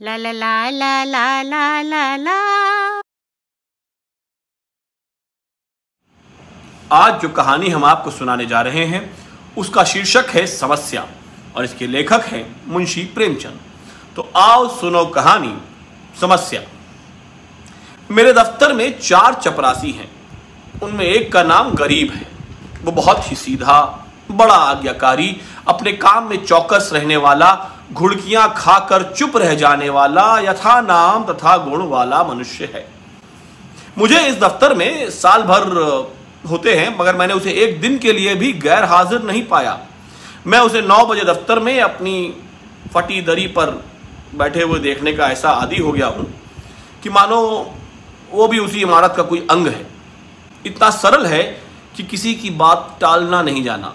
La la la la la la la la. आज जो कहानी हम आपको सुनाने जा रहे हैं, उसका शीर्षक है समस्या, और इसके लेखक हैं मुंशी प्रेमचंद। तो आओ सुनो कहानी, समस्या। मेरे दफ्तर में चार चपरासी हैं। उनमें एक का नाम गरीब है। वो बहुत ही सीधा बड़ा आज्ञाकारी, अपने काम में चौकस रहने वाला, घुड़कियाँ खाकर चुप रह जाने वाला, यथा नाम तथा गुण वाला मनुष्य है। मुझे इस दफ्तर में साल भर होते हैं, मगर मैंने उसे एक दिन के लिए भी गैर हाजिर नहीं पाया। मैं उसे नौ बजे दफ्तर में अपनी फटी दरी पर बैठे हुए देखने का ऐसा आदि हो गया हूँ कि मानो वो भी उसी इमारत का कोई अंग है। इतना सरल है कि किसी की बात टालना नहीं जाना।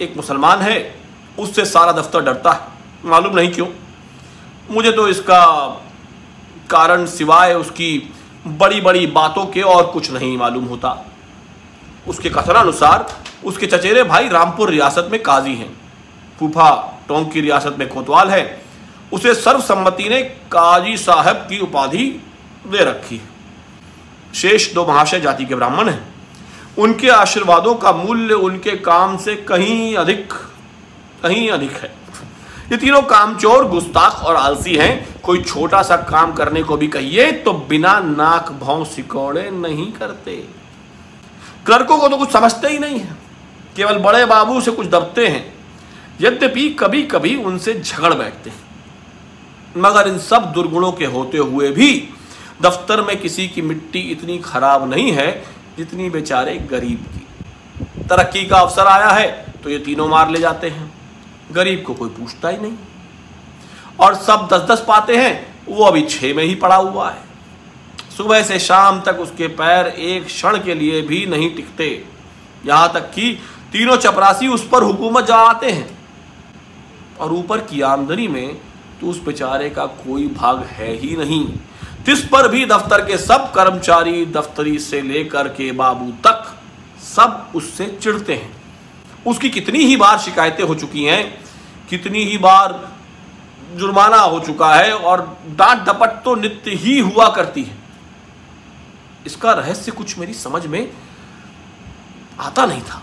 एक मुसलमान है, उससे सारा दफ्तर डरता है। मालूम नहीं क्यों? मुझे तो इसका कारण सिवाय उसकी बड़ी बड़ी बातों के और कुछ नहीं मालूम होता। उसके कथनानुसार, उसके चचेरे भाई रामपुर रियासत में काजी हैं। फूफा टोंक की रियासत में कोतवाल है। उसे सर्वसम्मति ने काजी साहब की उपाधि दे रखी है। शेष दो महाशय जाति के ब्राह्मण हैं। उनके आशीर्वादों का मूल्य उनके काम से कहीं अधिक कहीं अधिक है। ये तीनों कामचोर, गुस्ताख और आलसी हैं। कोई छोटा सा काम करने को भी कहिए तो बिना नाक भाव सिकोड़े नहीं करते। क्लर्कों को तो कुछ समझते ही नहीं है। केवल बड़े बाबू से कुछ दबते हैं। यद्यपि कभी कभी उनसे झगड़ बैठते हैं। मगर इन सब दुर्गुणों के होते हुए भी दफ्तर में किसी की मिट्टी इतनी खराब नहीं है जितनी बेचारे गरीब की। तरक्की का अवसर आया है तो ये तीनों मार ले जाते हैं। गरीब को कोई पूछता ही नहीं। और सब दस दस पाते हैं, वो अभी छः में ही पड़ा हुआ है। सुबह से शाम तक उसके पैर एक क्षण के लिए भी नहीं टिकते। यहाँ तक कि तीनों चपरासी उस पर हुकूमत जमाते हैं। और ऊपर की आमदनी में तो उस बेचारे का कोई भाग है ही नहीं। जिस पर भी दफ्तर के सब कर्मचारी दफ्तरी से लेकर के बाबू तक सब उससे चिढ़ते हैं। उसकी कितनी ही बार शिकायतें हो चुकी हैं, कितनी ही बार जुर्माना हो चुका है और डांट डपट तो नित्य ही हुआ करती है। इसका रहस्य कुछ मेरी समझ में आता नहीं था।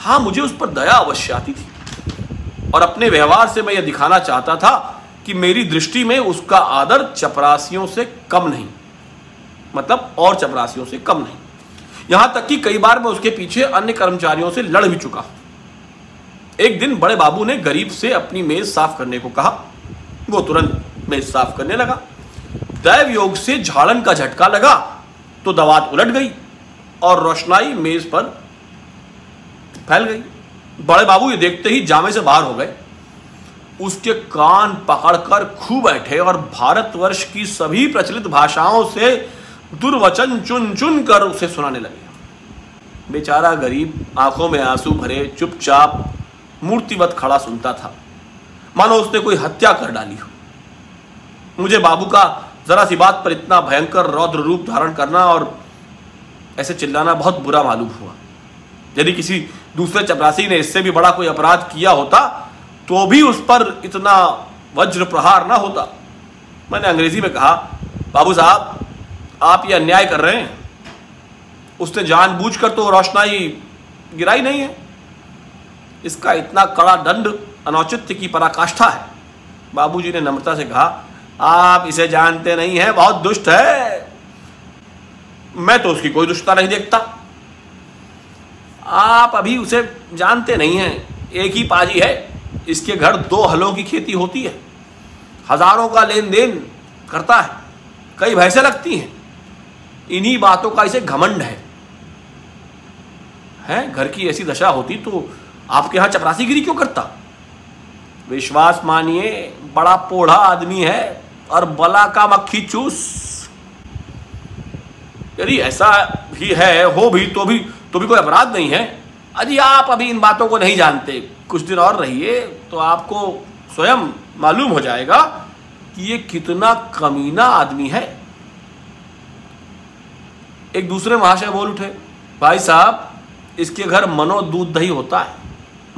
हाँ मुझे उस पर दया अवश्य आती थी। और अपने व्यवहार से मैं यह दिखाना चाहता था कि मेरी दृष्टि में उसका आदर चपरासियों से कम नहीं। मतलब और चपरासियों से कम नहीं। यहाँ तक कि कई बार मैं उसके पीछे अन्य कर्मचारियों से लड़ भी चुका। एक दिन बड़े बाबू ने गरीब से अपनी मेज साफ़ करने को कहा। वो तुरंत मेज साफ़ करने लगा। दैव योग से झाड़न का झटका लगा तो दवात उलट गई और रोशनाई मेज पर फैल गई। बड़े बाबू ये देखते ही जामे से बाहर हो गए। उसके कान पकड़कर खू बैठे और भारतवर्ष की सभी प्रचलित भाषाओं से दुर्वचन चुन चुन कर उसे सुनाने लगे। बेचारा गरीब, आँखों में आँसू भरे, चुपचाप मूर्तिवत खड़ा सुनता था। मानो उसने कोई हत्या कर डाली हो। मुझे बाबू का जरा सी बात पर इतना भयंकर रौद्र रूप धारण करना और ऐसे चिल्लाना बहुत बुरा मालूम हुआ। यदि किसी दूसरे चपरासी ने इससे भी बड़ा कोई अपराध किया होता तो भी उस पर इतना वज्र प्रहार ना होता। मैंने अंग्रेज़ी में कहा, बाबू साहब, आप ये अन्याय कर रहे हैं। उसने जानबूझकर तो रोशनाई गिराई नहीं है। इसका इतना कड़ा दंड, अनौचित्य की पराकाष्ठा है। बाबूजी ने नम्रता से कहा, आप इसे जानते नहीं हैं, बहुत दुष्ट है। मैं तो उसकी कोई दुष्टता नहीं देखता। आप अभी उसे जानते नहीं हैं। एक ही पाजी है। इसके घर दो हलों की खेती होती है। हज़ारों का लेन देन करता है। कई भैंसे लगती हैं। इन्हीं बातों का इसे घमंड है। हैं? घर की ऐसी दशा होती तो आपके यहाँ चपरासीगिरी क्यों करता? विश्वास मानिए, बड़ा पोढ़ा आदमी है और बला का मक्खी चूस। यदि ऐसा ही है, हो भी तो भी तो भी कोई अपराध नहीं है। अजी आप अभी इन बातों को नहीं जानते। कुछ दिन और रहिए तो आपको स्वयं मालूम हो जाएगा कि ये कितना कमीना आदमी है। एक दूसरे महाशय बोल उठे, भाई साहब, इसके घर मनो दूध दही होता है,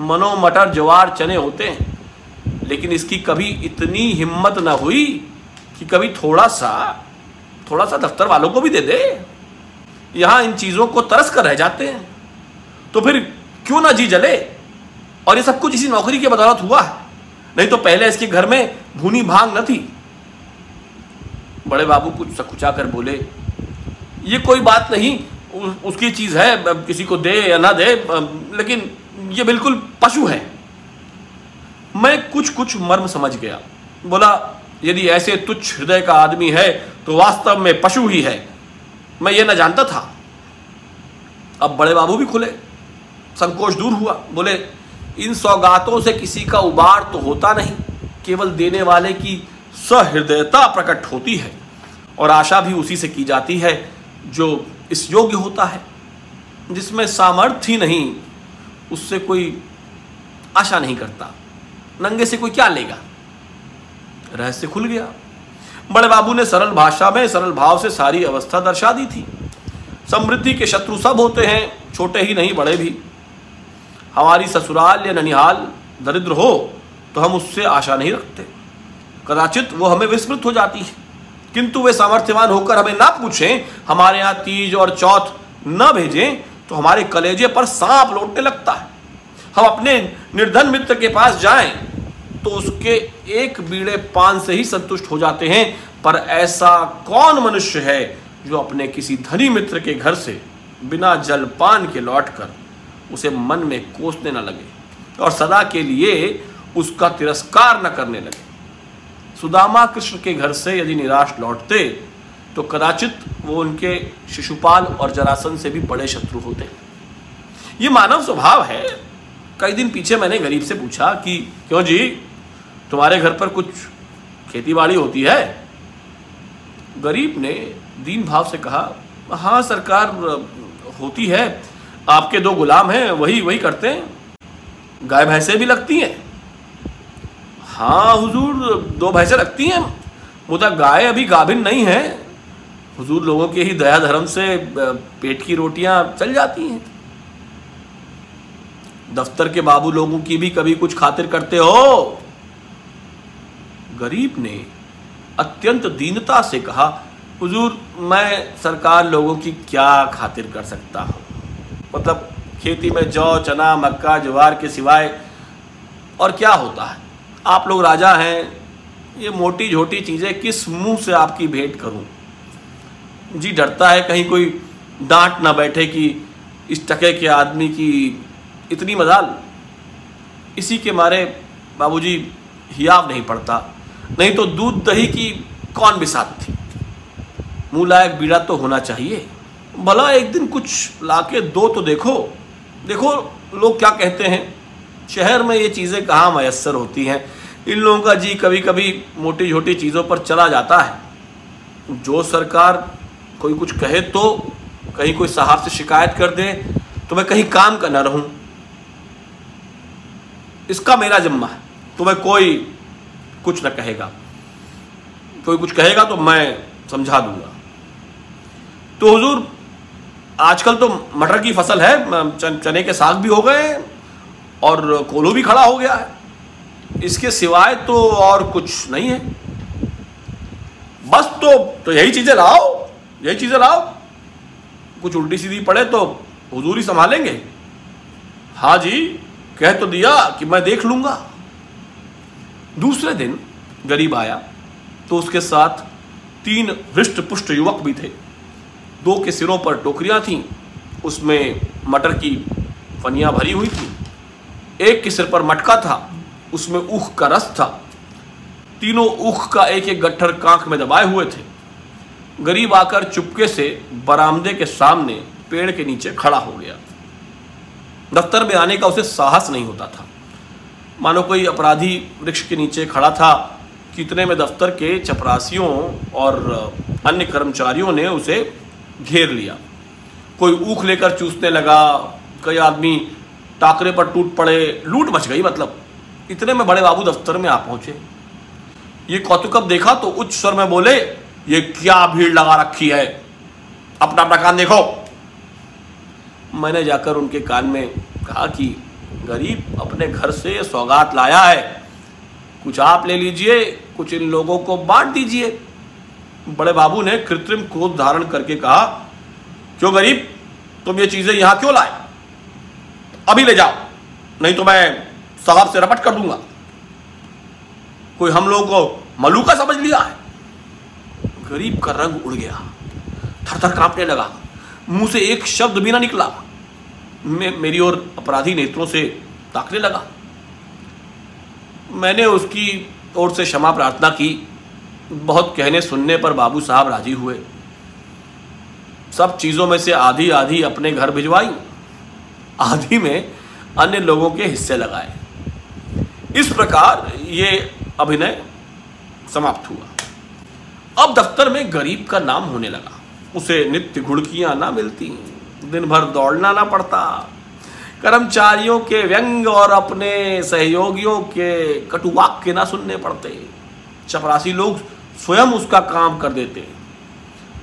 मनो मटर ज्वार चने होते हैं, लेकिन इसकी कभी इतनी हिम्मत ना हुई कि कभी थोड़ा सा थोड़ा सा दफ्तर वालों को भी दे दे। यहाँ इन चीज़ों को तरस कर रह जाते हैं। तो फिर क्यों ना जी जले? और ये सब कुछ इसी नौकरी की बदौलत हुआ है। नहीं तो पहले इसके घर में भूनी भाँग न थी। बड़े बाबू कुछ सकुचा कर बोले, ये कोई बात नहीं उसकी चीज़ है किसी को दे या ना दे लेकिन ये बिल्कुल पशु है। मैं कुछ कुछ मर्म समझ गया। बोला, यदि ऐसे तुच्छ हृदय का आदमी है तो वास्तव में पशु ही है। मैं ये ना जानता था। अब बड़े बाबू भी खुले। संकोच दूर हुआ। बोले, इन सौगातों से किसी का उबार तो होता नहीं। केवल देने वाले की सहृदयता प्रकट होती है और आशा भी उसी से की जाती है जो इस योग्य होता है, जिसमें सामर्थ्य ही नहीं, उससे कोई आशा नहीं करता। नंगे से कोई क्या लेगा? रहस्य खुल गया। बड़े बाबू ने सरल भाषा में, सरल भाव से सारी अवस्था दर्शा दी थी। समृद्धि के शत्रु सब होते हैं, छोटे ही नहीं, बड़े भी। हमारी ससुराल या ननिहाल दरिद्र हो तो हम उससे आशा नहीं रखते। कदाचित वो हमें विस्मृत हो जाती है। किंतु वे सामर्थ्यवान होकर हमें ना पूछें, हमारे यहाँ तीज और चौथ न भेजें तो हमारे कलेजे पर सांप लौटने लगता है। हम अपने निर्धन मित्र के पास जाएँ तो उसके एक बीड़े पान से ही संतुष्ट हो जाते हैं। पर ऐसा कौन मनुष्य है जो अपने किसी धनी मित्र के घर से बिना जलपान के लौटकर उसे मन में कोसने न लगे और सदा के लिए उसका तिरस्कार न करने लगे। सुदामा कृष्ण के घर से यदि निराश लौटते तो कदाचित वो उनके शिशुपाल और जरासन से भी बड़े शत्रु होते। ये मानव स्वभाव है। कई दिन पीछे मैंने गरीब से पूछा कि, क्यों जी, तुम्हारे घर पर कुछ खेती बाड़ी होती है? गरीब ने दीन भाव से कहा हाँ सरकार होती है। आपके दो गुलाम हैं, वही वही करते हैं। गाय भैंसे भी लगती हैं। हाँ हुजूर, दो भैंसे लगती हैं। मुदा गाय अभी गाभिन नहीं है। हुजूर लोगों के ही दया धर्म से पेट की रोटियाँ चल जाती हैं। दफ्तर के बाबू लोगों की भी कभी कुछ खातिर करते हो। गरीब ने अत्यंत दीनता से कहा, हुजूर, मैं सरकार लोगों की क्या खातिर कर सकता हूँ? मतलब खेती में जौ, चना, मक्का, ज्वार के सिवाय और क्या होता है? आप लोग राजा हैं, ये मोटी झोटी चीज़ें किस मुँह से आपकी भेंट करूँ? जी, डरता है कहीं कोई डांट ना बैठे कि इस टके के आदमी की इतनी मजाल। इसी के मारे बाबूजी हियाव नहीं पड़ता। नहीं तो दूध दही की कौन बिसात थी? मुँह लायक बीड़ा तो होना चाहिए। भला एक दिन कुछ लाके दो तो देखो। देखो लोग क्या कहते हैं। शहर में ये चीज़ें कहाँ मैसर होती हैं। इन लोगों का जी कभी कभी मोटी छोटी चीज़ों पर चला जाता है। जो सरकार कोई कुछ कहे तो कहीं कोई साहब से शिकायत कर दे तो मैं कहीं काम का ना रहूँ। इसका मेरा जिम्मा है तो मैं कोई कुछ ना कहेगा। कोई कुछ कहेगा तो मैं समझा दूँगा। तो हुजूर आजकल तो मटर की फ़सल है चने के साग भी हो गए और कोलो भी खड़ा हो गया है। इसके सिवाय तो और कुछ नहीं है। बस तो तो यही चीज़ें लाओ, यही चीज़ें लाओ। कुछ उल्टी सीधी पड़े तो हुजूरी संभालेंगे। हाँ जी, कह तो दिया कि मैं देख लूँगा। दूसरे दिन गरीब आया तो उसके साथ तीन हृष्ट पुष्ट युवक भी थे। दो के सिरों पर टोकरियाँ थीं, उसमें मटर की फनियाँ भरी हुई थी। एक के सिर पर मटका था, उसमें ऊख का रस था। तीनों ऊख का एक एक गट्ठर कांख में दबाए हुए थे। गरीब आकर चुपके से बरामदे के सामने पेड़ के नीचे खड़ा हो गया। दफ्तर में आने का उसे साहस नहीं होता था। मानो कोई अपराधी वृक्ष के नीचे खड़ा था, कितने में दफ्तर के चपरासियों और अन्य कर्मचारियों ने उसे घेर लिया। कोई ऊख लेकर चूसने लगा, कई आदमी टाकरे पर टूट पड़े, लूट मच गई मतलब। इतने में बड़े बाबू दफ्तर में आ पहुँचे। ये कौतुकब देखा तो उच्च स्वर में बोले, ये क्या भीड़ लगा रखी है? अपना अपना कान देखो। मैंने जाकर उनके कान में कहा कि, गरीब अपने घर से सौगात लाया है। कुछ आप ले लीजिए, कुछ इन लोगों को बांट दीजिए। बड़े बाबू ने कृत्रिम क्रोध धारण करके कहा, क्यों गरीब? तुम ये चीज़ें यहाँ क्यों लाए? अभी ले जाओ, नहीं तो मैं साहब से रपट कर दूँगा। कोई हम लोगों को मलूका समझ लिया है? गरीब का रंग उड़ गया। थर थर कांपने लगा। मुँह से एक शब्द भी ना निकला। मैं, मेरी ओर अपराधी नेत्रों से ताकने लगा। मैंने उसकी ओर से क्षमा प्रार्थना की। बहुत कहने सुनने पर बाबू साहब राज़ी हुए। सब चीज़ों में से आधी आधी अपने घर भिजवाई, आधी में अन्य लोगों के हिस्से लगाए। इस प्रकार ये अभिनय समाप्त हुआ। अब दफ्तर में गरीब का नाम होने लगा। उसे नित्य घुड़कियाँ ना मिलती दिन भर दौड़ना ना पड़ता। कर्मचारियों के व्यंग और अपने सहयोगियों के कटुवाक्य ना सुनने पड़ते। चपरासी लोग स्वयं उसका काम कर देते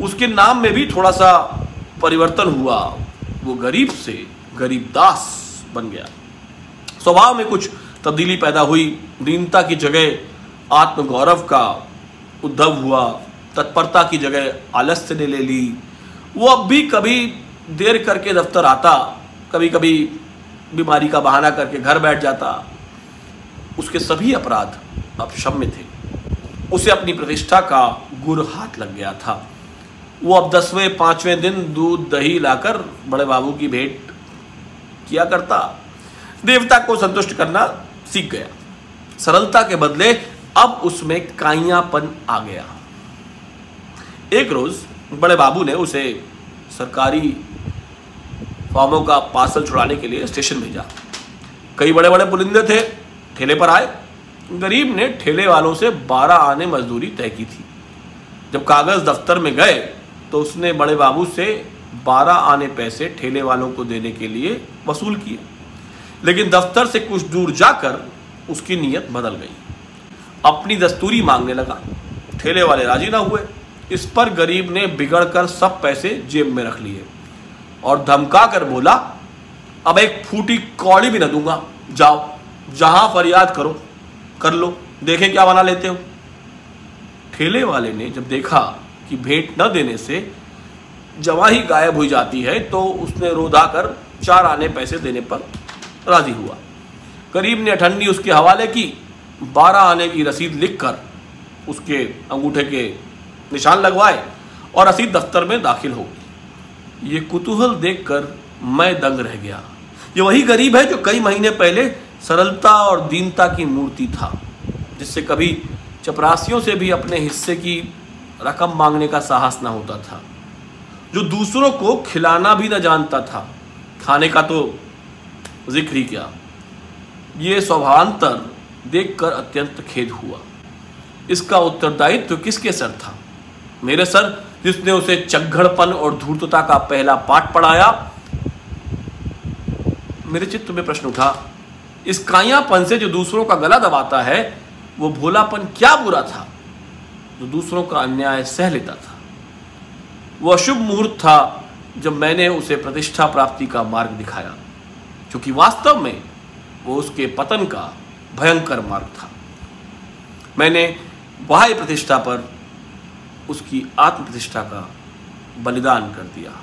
उसके नाम में भी थोड़ा सा परिवर्तन हुआ। वो गरीब से गरीब दास बन गया। स्वभाव में कुछ तब्दीली पैदा हुई। दीनता की जगह आत्मगौरव का उद्धव हुआ। तत्परता की जगह आलस्य ने ले ली। वो अब भी कभी देर करके दफ्तर आता कभी कभी बीमारी का बहाना करके घर बैठ जाता। उसके सभी अपराध अब क्षम्य थे। उसे अपनी प्रतिष्ठा का गुर हाथ लग गया था। वो अब दसवें, पाँचवें दिन दूध दही लाकर बड़े बाबू की भेंट किया करता। देवता को संतुष्ट करना सीख गया। सरलता के बदले अब उसमें काइयापन आ गया। एक रोज बड़े बाबू ने उसे सरकारी फॉर्मों का पार्सल छुड़ाने के लिए स्टेशन भेजा। कई बड़े बड़े पुलिंदे थे, ठेले पर आए गरीब ने ठेले वालों से बारह आने मजदूरी तय की थी। जब कागज़ दफ्तर में गए तो उसने बड़े बाबू से बारह आने पैसे ठेले वालों को देने के लिए वसूल किए। लेकिन दफ्तर से कुछ दूर जाकर उसकी नीयत बदल गई। अपनी दस्तूरी मांगने लगा। ठेले वाले राज़ी ना हुए। इस पर गरीब ने बिगड़कर सब पैसे जेब में रख लिए और धमका कर बोला, अब एक फूटी कौड़ी भी न दूँगा। जाओ, जहाँ फरियाद करो। कर लो, देखें क्या बना लेते हो। ठेले वाले ने जब देखा कि भेंट न देने से जवा ही गायब हो जाती है तो उसने रोधा कर चार आने पैसे देने पर राज़ी हुआ। गरीब ने अठंडी उसके हवाले की, बारह आने की रसीद लिखकर उसके अंगूठे के निशान लगवाए और रसीद दफ्तर में दाखिल हो ये कुतूहल देखकर मैं दंग रह गया। ये वही गरीब है जो कई महीने पहले सरलता और दीनता की मूर्ति था, जिससे कभी चपरासियों से भी अपने हिस्से की रकम मांगने का साहस ना होता था। जो दूसरों को खिलाना भी ना जानता था। खाने का तो ज़िक्र ही क्या। ये स्वभावांतर देखकर अत्यंत खेद हुआ। इसका उत्तरदायित्व तो किसके सर था? मेरे सर, जिसने उसे चग्घड़पन और धूर्तता का पहला पाठ पढ़ाया? मेरे चित्त में प्रश्न उठा इस कायापन से जो दूसरों का गला दबाता है, वो भोलापन क्या बुरा था? जो दूसरों का अन्याय सह लेता था। वो अशुभ मुहूर्त था जब मैंने उसे प्रतिष्ठा प्राप्ति का मार्ग दिखाया, क्योंकि वास्तव में वो उसके पतन का भयंकर मार्ग था। मैंने बाह्य प्रतिष्ठा पर उसकी आत्म प्रतिष्ठा का बलिदान कर दिया।